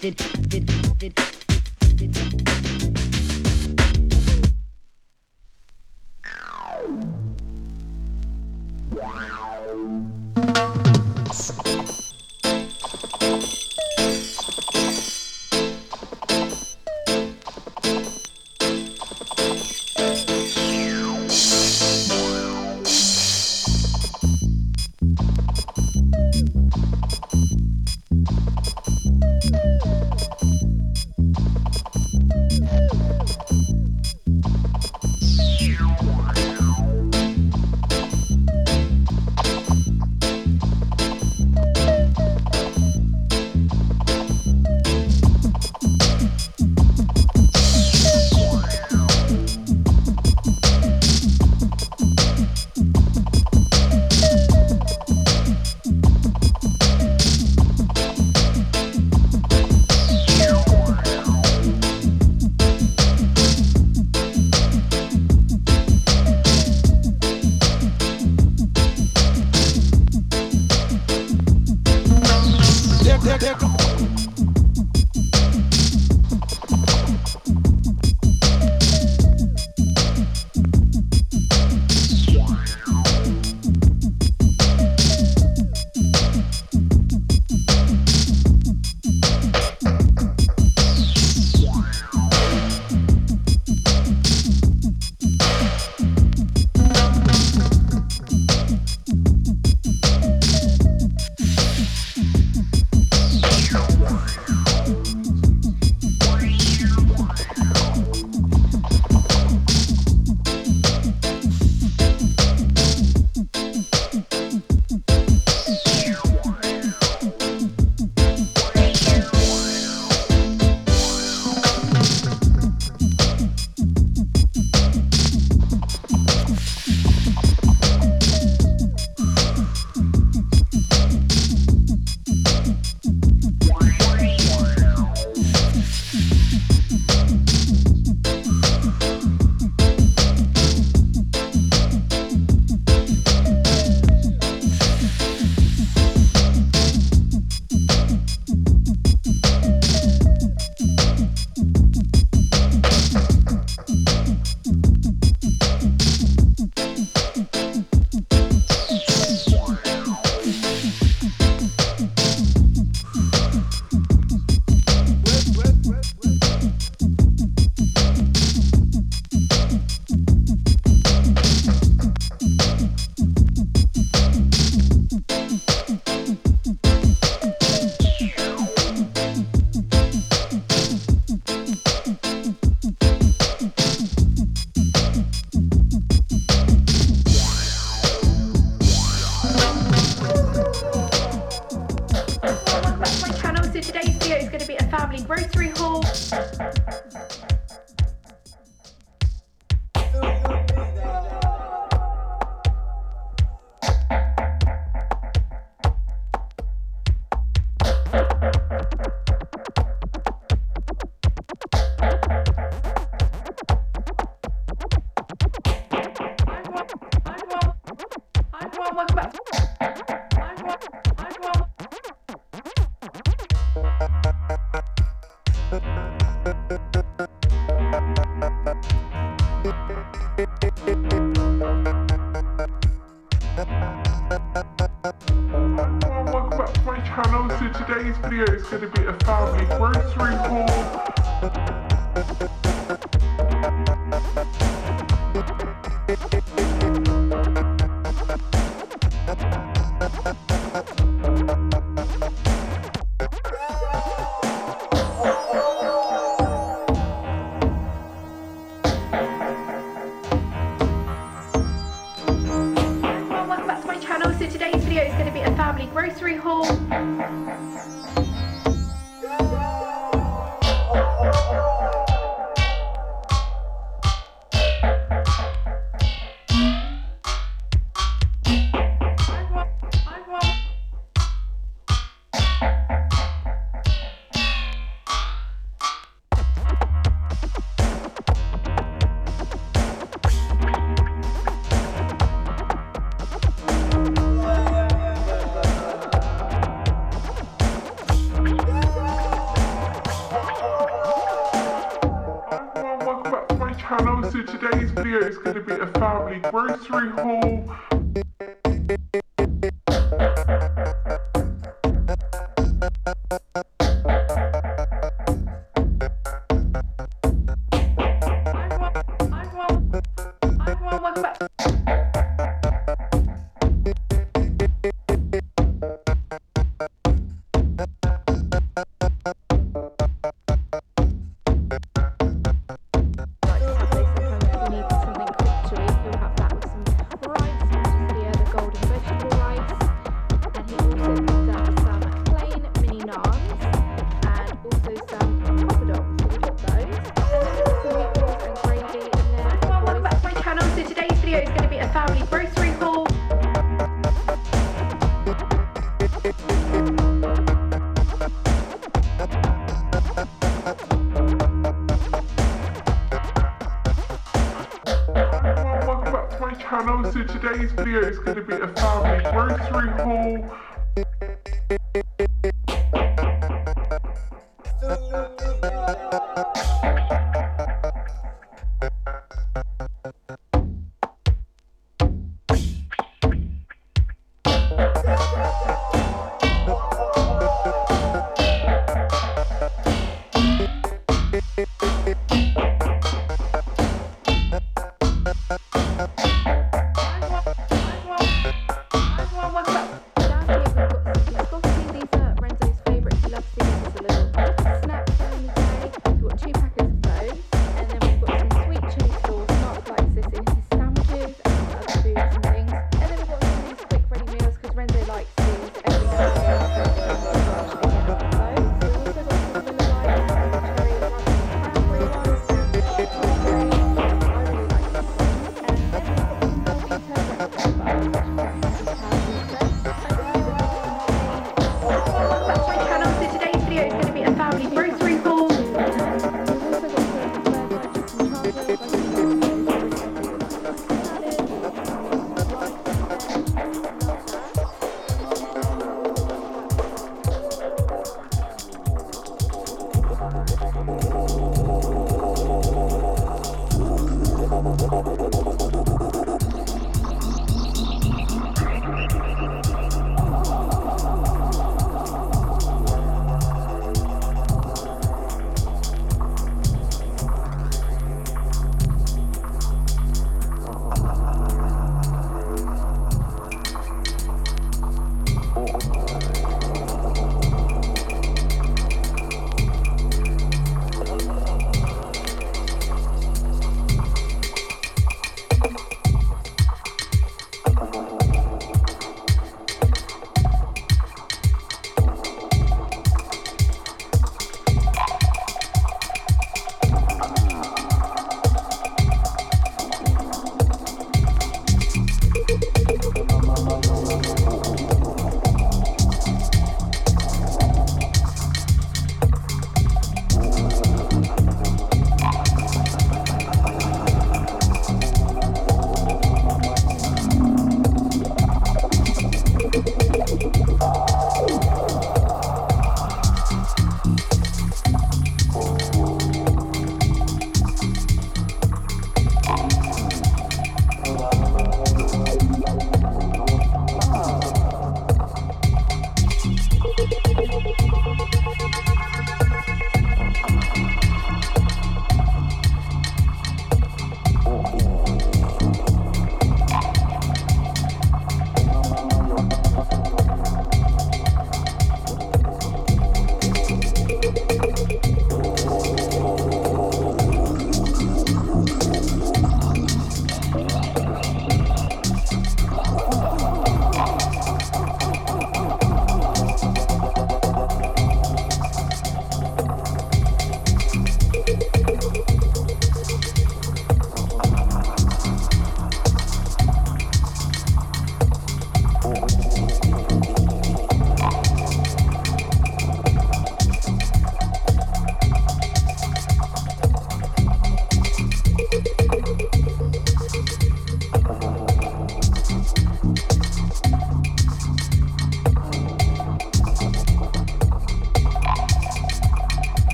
did, did, did, video is going to be a family grocery haul. Family